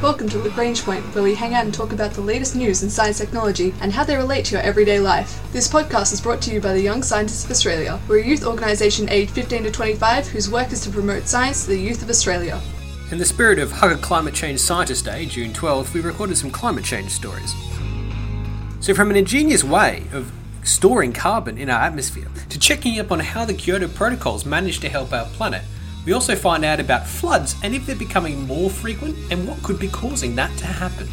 Welcome to Lagrange Point, where we hang out and talk about the latest news in science technology and how they relate to your everyday life. This podcast is brought to you by the Young Scientists of Australia. We're a youth organisation aged 15 to 25 whose work is to promote science to the youth of Australia. In the spirit of Hug a Climate Change Scientist Day, June 12th, we recorded some climate change stories. So, from an ingenious way of storing carbon in our atmosphere to checking up on how the Kyoto protocols managed to help our planet, we also find out about floods and if they're becoming more frequent and what could be causing that to happen.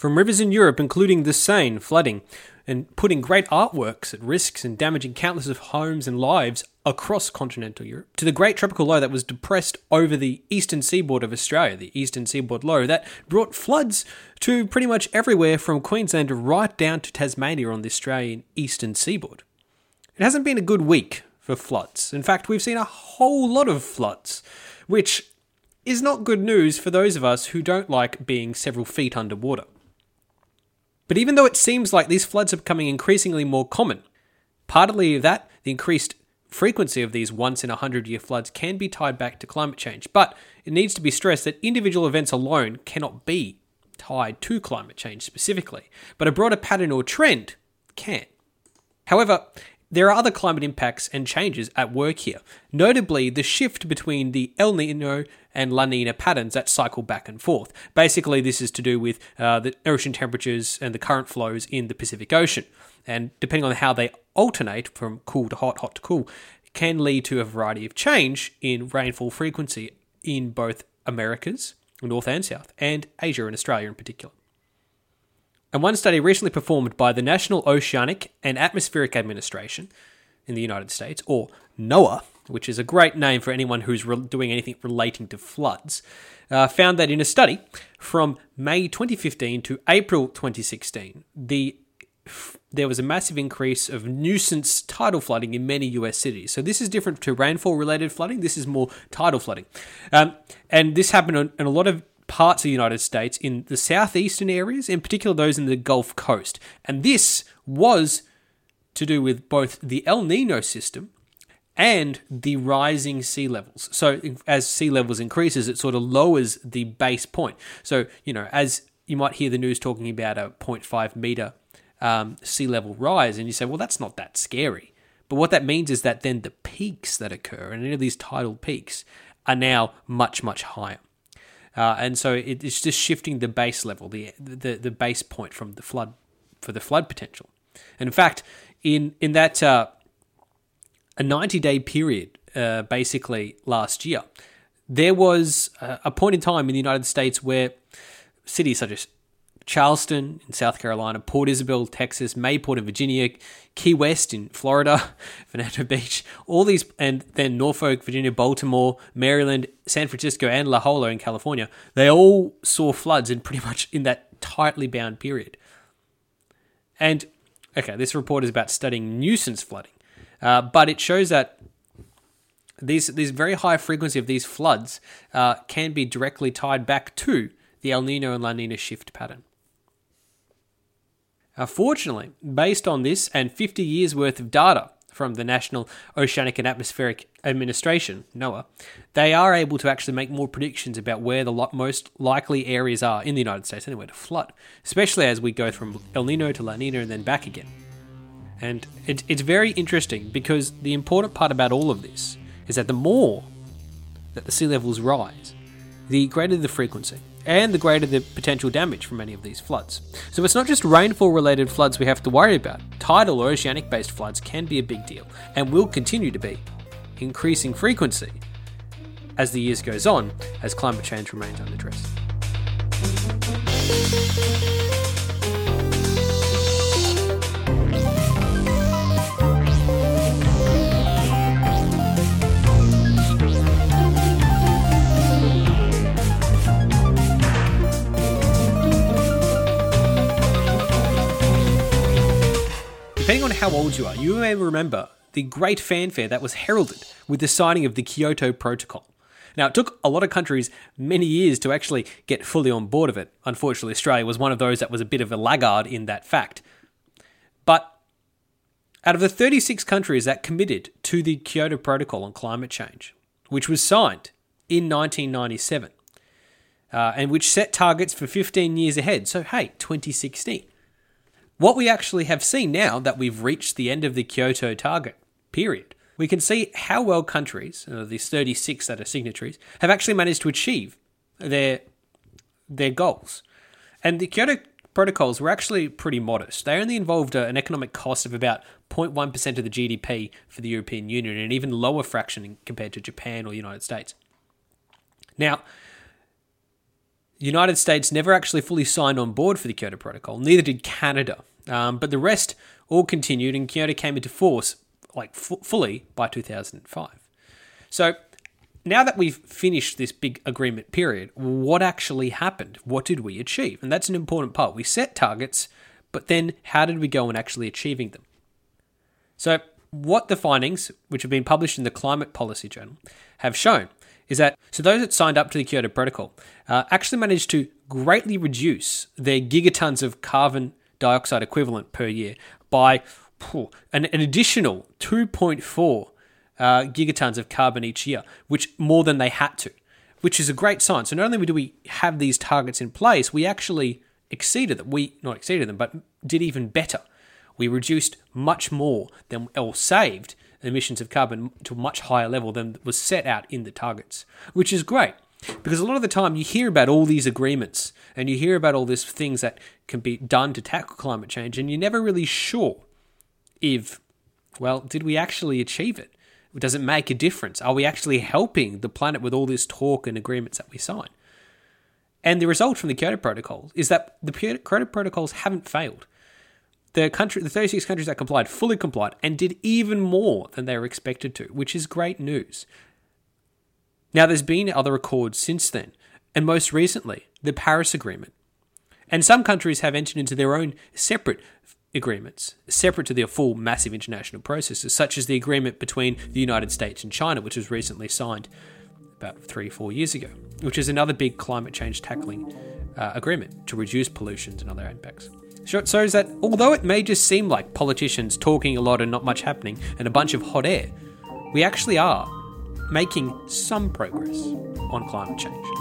From rivers in Europe, including the Seine, flooding and putting great artworks at risks and damaging countless of homes and lives across continental Europe, to the great tropical low that was depressed over the eastern seaboard of Australia, the eastern seaboard low, that brought floods to pretty much everywhere from Queensland right down to Tasmania on the Australian eastern seaboard. It hasn't been a good week for floods. In fact, we've seen a whole lot of floods, which is not good news for those of us who don't like being several feet underwater. But even though it seems like these floods are becoming increasingly more common, partly that, the increased frequency of these once in a hundred year floods can be tied back to climate change. But it needs to be stressed that individual events alone cannot be tied to climate change specifically, but a broader pattern or trend can. However, there are other climate impacts and changes at work here, notably the shift between the El Nino and La Nina patterns that cycle back and forth. Basically, this is to do with uh, the ocean temperatures and the current flows in the Pacific Ocean. And depending on how they alternate from cool to hot, hot to cool, can lead to a variety of change in rainfall frequency in both Americas, North and South, and Asia and Australia in particular. And one study recently performed by the National Oceanic and Atmospheric Administration in the United States, or NOAA, which is a great name for anyone who's re- doing anything relating to floods, uh, found that in a study from May 2015 to April 2016, the there was a massive increase of nuisance tidal flooding in many US cities. So this is different to rainfall related flooding. This is more tidal flooding. Um, and this happened in a lot of parts of the United States in the southeastern areas, in particular those in the Gulf Coast. And this was to do with both the El Nino system and the rising sea levels. So as sea levels increases, it sort of lowers the base point. So, you know, as you might hear the news talking about a 0.5 meter um, sea level rise, and you say, well, that's not that scary. But what that means is that then the peaks that occur, and any of these tidal peaks, are now much, much higher. Uh, and so it, it's just shifting the base level, the, the the base point from the flood for the flood potential. And in fact, in in that uh, a ninety day period, uh, basically last year, there was a point in time in the United States where cities such as Charleston in South Carolina, Port Isabel, Texas, Mayport in Virginia, Key West in Florida, Fernandina Beach, all these, and then Norfolk, Virginia, Baltimore, Maryland, San Francisco, and La Jolla in California, they all saw floods in pretty much in that tightly bound period. And okay, this report is about studying nuisance flooding, uh, but it shows that these these very high frequency of these floods uh, can be directly tied back to the El Nino and La Nina shift pattern. Uh, fortunately, based on this and 50 years worth of data from the National Oceanic and Atmospheric Administration, NOAA, they are able to actually make more predictions about where the most likely areas are in the United States anyway to flood, especially as we go from El Nino to La Nina and then back again. And it, it's very interesting because the important part about all of this is that the more that the sea levels rise, the greater the frequency and the greater the potential damage from any of these floods. So it's not just rainfall related floods we have to worry about. Tidal or oceanic based floods can be a big deal and will continue to be, increasing frequency as the years goes on as climate change remains unaddressed. Depending on how old you are, you may remember the great fanfare that was heralded with the signing of the Kyoto Protocol. Now, it took a lot of countries many years to actually get fully on board of it. Unfortunately, Australia was one of those that was a bit of a laggard in that fact. But Out of the 36 countries that committed to the Kyoto Protocol on climate change, which was signed in 1997, uh, and which set targets for 15 years ahead, so hey, 2016. What we actually have seen now that we've reached the end of the Kyoto target period, we can see how well countries, uh, these 36 that are signatories, have actually managed to achieve their their goals. And the Kyoto protocols were actually pretty modest. They only involved uh, an economic cost of about 0.1% of the GDP for the European Union, an even lower fraction compared to Japan or the United States. Now, the United States never actually fully signed on board for the Kyoto Protocol, neither did Canada. Um, but the rest all continued, and Kyoto came into force like f- fully by 2005. So now that we've finished this big agreement period, what actually happened? What did we achieve? And that's an important part. We set targets, but then how did we go in actually achieving them? So, what the findings, which have been published in the Climate Policy Journal, have shown is that so those that signed up to the Kyoto Protocol uh, actually managed to greatly reduce their gigatons of carbon dioxide equivalent per year by an, an additional 2.4 uh, gigatons of carbon each year, which more than they had to, which is a great sign. So not only do we have these targets in place, we actually exceeded them. We not exceeded them, but did even better. We reduced much more than or saved emissions of carbon to a much higher level than was set out in the targets, which is great. Because a lot of the time you hear about all these agreements and you hear about all these things that can be done to tackle climate change, and you're never really sure if, well, did we actually achieve it? Does it make a difference? Are we actually helping the planet with all this talk and agreements that we sign? And the result from the Kyoto Protocol is that the Kyoto Protocols haven't failed. The country, the 36 countries that complied, fully complied and did even more than they were expected to, which is great news. Now, there's been other accords since then, and most recently, the Paris Agreement. And some countries have entered into their own separate agreements, separate to the full massive international processes, such as the agreement between the United States and China, which was recently signed about three, four years ago, which is another big climate change tackling uh, agreement to reduce pollutions and other impacts. So it shows that although it may just seem like politicians talking a lot and not much happening and a bunch of hot air, we actually are making some progress on climate change.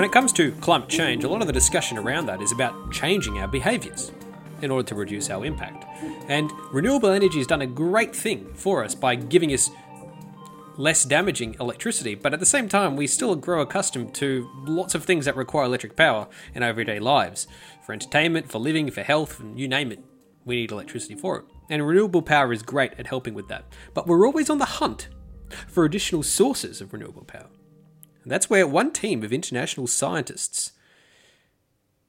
When it comes to climate change, a lot of the discussion around that is about changing our behaviours in order to reduce our impact. And renewable energy has done a great thing for us by giving us less damaging electricity, but at the same time, we still grow accustomed to lots of things that require electric power in our everyday lives. For entertainment, for living, for health, and you name it, we need electricity for it. And renewable power is great at helping with that. But we're always on the hunt for additional sources of renewable power. And that's where one team of international scientists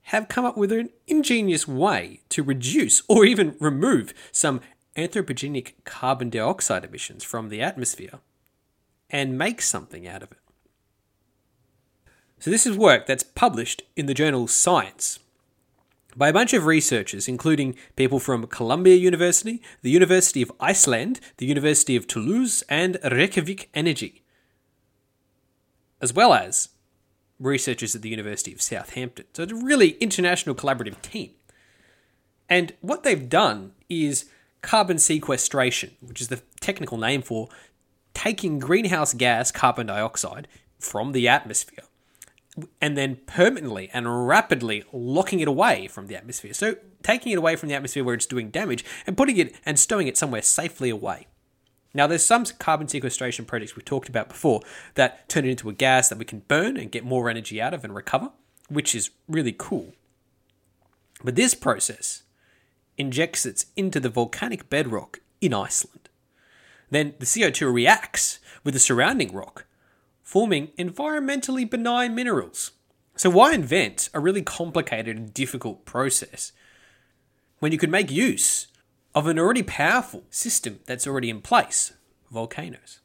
have come up with an ingenious way to reduce or even remove some anthropogenic carbon dioxide emissions from the atmosphere and make something out of it. So, this is work that's published in the journal Science by a bunch of researchers, including people from Columbia University, the University of Iceland, the University of Toulouse, and Reykjavik Energy as well as researchers at the University of Southampton. So it's a really international collaborative team. And what they've done is carbon sequestration, which is the technical name for taking greenhouse gas, carbon dioxide, from the atmosphere and then permanently and rapidly locking it away from the atmosphere. So taking it away from the atmosphere where it's doing damage and putting it and stowing it somewhere safely away. Now, there's some carbon sequestration projects we've talked about before that turn it into a gas that we can burn and get more energy out of and recover, which is really cool. But this process injects it into the volcanic bedrock in Iceland. Then the CO2 reacts with the surrounding rock, forming environmentally benign minerals. So, why invent a really complicated and difficult process when you could make use of an already powerful system that's already in place volcanoes.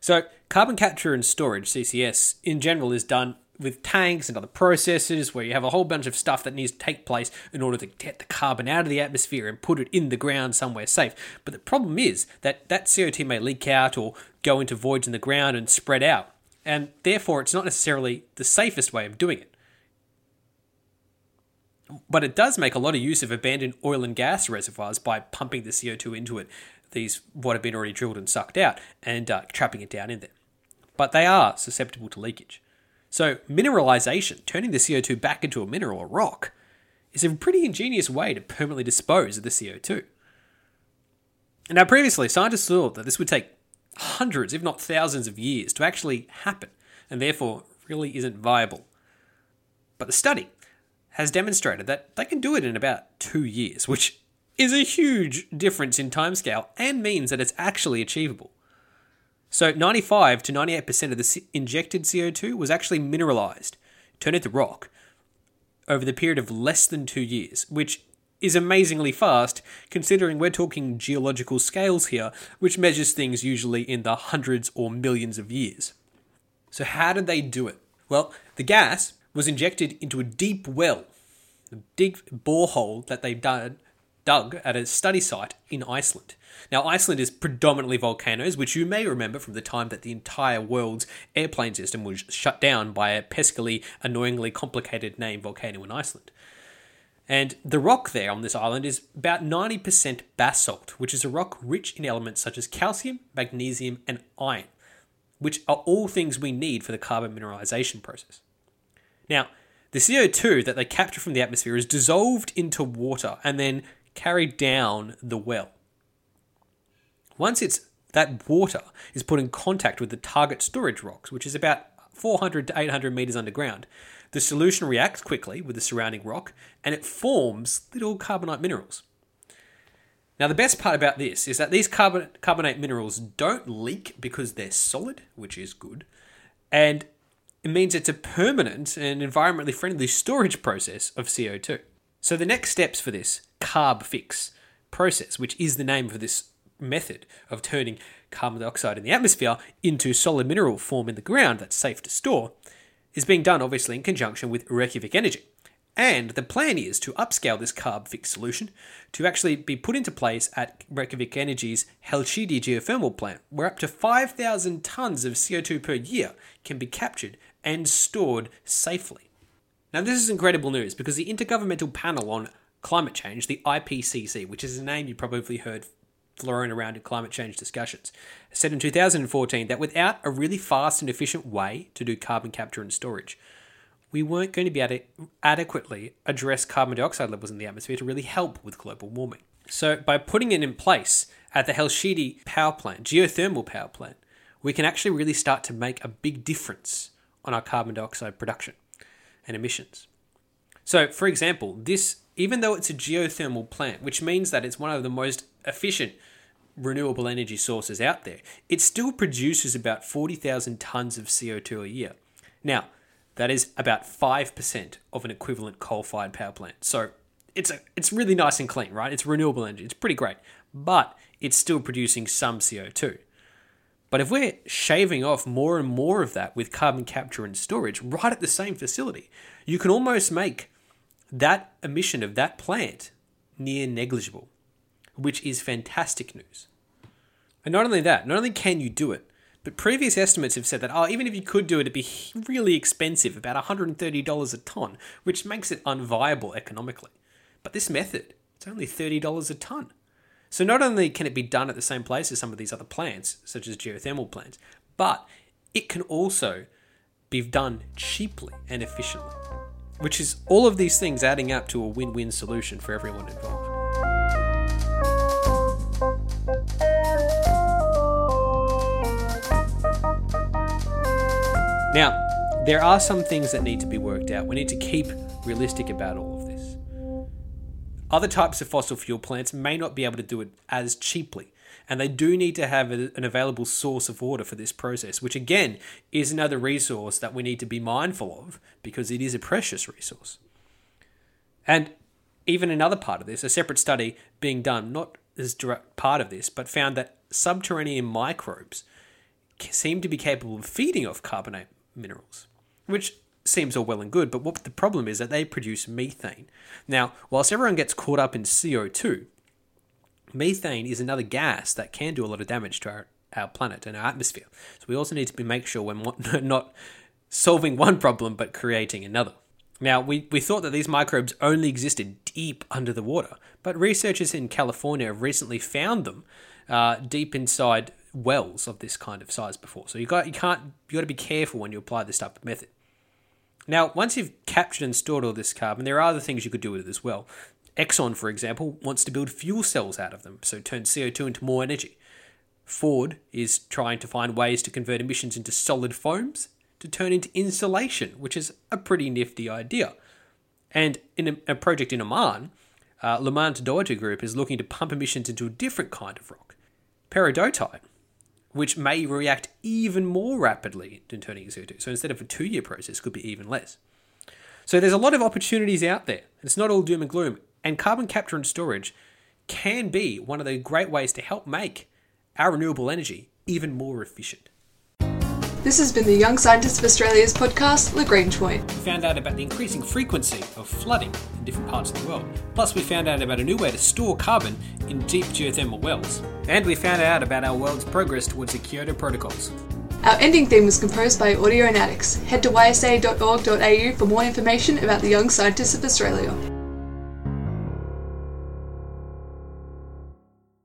So, carbon capture and storage, CCS, in general is done with tanks and other processes where you have a whole bunch of stuff that needs to take place in order to get the carbon out of the atmosphere and put it in the ground somewhere safe. But the problem is that that CO2 may leak out or go into voids in the ground and spread out. And therefore, it's not necessarily the safest way of doing it. But it does make a lot of use of abandoned oil and gas reservoirs by pumping the CO2 into it, these what have been already drilled and sucked out, and uh, trapping it down in there. But they are susceptible to leakage. So, mineralization, turning the CO2 back into a mineral or rock, is a pretty ingenious way to permanently dispose of the CO2. Now, previously, scientists thought that this would take hundreds, if not thousands, of years to actually happen, and therefore really isn't viable. But the study has demonstrated that they can do it in about two years, which is a huge difference in timescale and means that it's actually achievable. So 95 to 98% of the injected CO2 was actually mineralized, turned into rock, over the period of less than two years, which is amazingly fast considering we're talking geological scales here, which measures things usually in the hundreds or millions of years. So, how did they do it? Well, the gas was injected into a deep well, a deep borehole that they dug at a study site in Iceland. Now, Iceland is predominantly volcanoes, which you may remember from the time that the entire world's airplane system was shut down by a peskily, annoyingly complicated name volcano in Iceland. And the rock there on this island is about 90% basalt, which is a rock rich in elements such as calcium, magnesium, and iron, which are all things we need for the carbon mineralization process. Now, the CO2 that they capture from the atmosphere is dissolved into water and then carried down the well. Once it's that water is put in contact with the target storage rocks, which is about 400 to 800 meters underground, the solution reacts quickly with the surrounding rock and it forms little carbonate minerals. Now, the best part about this is that these carbon- carbonate minerals don't leak because they're solid, which is good, and it means it's a permanent and environmentally friendly storage process of CO2. So, the next steps for this CarbFix process, which is the name for this method of turning carbon dioxide in the atmosphere into solid mineral form in the ground that's safe to store, is being done obviously in conjunction with Reykjavik Energy. And the plan is to upscale this CarbFix solution to actually be put into place at Reykjavik Energy's Hellisheidi geothermal plant, where up to 5,000 tonnes of CO2 per year can be captured and stored safely. Now, this is incredible news because the Intergovernmental Panel on Climate Change, the IPCC, which is a name you probably heard thrown around in climate change discussions, said in 2014 that without a really fast and efficient way to do carbon capture and storage, we weren't going to be able to adequately address carbon dioxide levels in the atmosphere to really help with global warming. So, by putting it in place at the Hellisheidi power plant, geothermal power plant, we can actually really start to make a big difference on our carbon dioxide production and emissions. So, for example, this, even though it's a geothermal plant, which means that it's one of the most efficient renewable energy sources out there, it still produces about 40,000 tonnes of CO2 a year. Now, that is about 5% of an equivalent coal fired power plant. So it's, a, it's really nice and clean, right? It's renewable energy, it's pretty great, but it's still producing some CO2. But if we're shaving off more and more of that with carbon capture and storage right at the same facility, you can almost make that emission of that plant near negligible which is fantastic news. And not only that, not only can you do it, but previous estimates have said that, oh, even if you could do it, it'd be really expensive, about $130 a tonne, which makes it unviable economically. But this method, it's only $30 a tonne. So not only can it be done at the same place as some of these other plants, such as geothermal plants, but it can also be done cheaply and efficiently, which is all of these things adding up to a win win solution for everyone involved. Now, there are some things that need to be worked out. We need to keep realistic about all. Other types of fossil fuel plants may not be able to do it as cheaply, and they do need to have a, an available source of water for this process, which again is another resource that we need to be mindful of because it is a precious resource. And even another part of this, a separate study being done, not as direct part of this, but found that subterranean microbes seem to be capable of feeding off carbonate minerals, which seems all well and good, but what the problem is that they produce methane. Now, whilst everyone gets caught up in CO2, methane is another gas that can do a lot of damage to our, our planet and our atmosphere. So we also need to be, make sure we're not solving one problem but creating another. Now, we, we thought that these microbes only existed deep under the water, but researchers in California have recently found them uh, deep inside wells of this kind of size before. So you got you can't you got to be careful when you apply this type of method. Now, once you've captured and stored all this carbon, there are other things you could do with it as well. Exxon, for example, wants to build fuel cells out of them, so turn CO2 into more energy. Ford is trying to find ways to convert emissions into solid foams to turn into insulation, which is a pretty nifty idea. And in a, a project in Oman, uh, Lamont Doherty Group is looking to pump emissions into a different kind of rock, peridotite, which may react even more rapidly than turning CO2. So instead of a two year process, could be even less. So there's a lot of opportunities out there. It's not all doom and gloom. And carbon capture and storage can be one of the great ways to help make our renewable energy even more efficient. This has been the Young Scientists of Australia's podcast, Lagrange Point. We found out about the increasing frequency of flooding in different parts of the world. Plus, we found out about a new way to store carbon in deep geothermal wells. And we found out about our world's progress towards the Kyoto Protocols. Our ending theme was composed by Audionautics. Head to ysa.org.au for more information about the Young Scientists of Australia.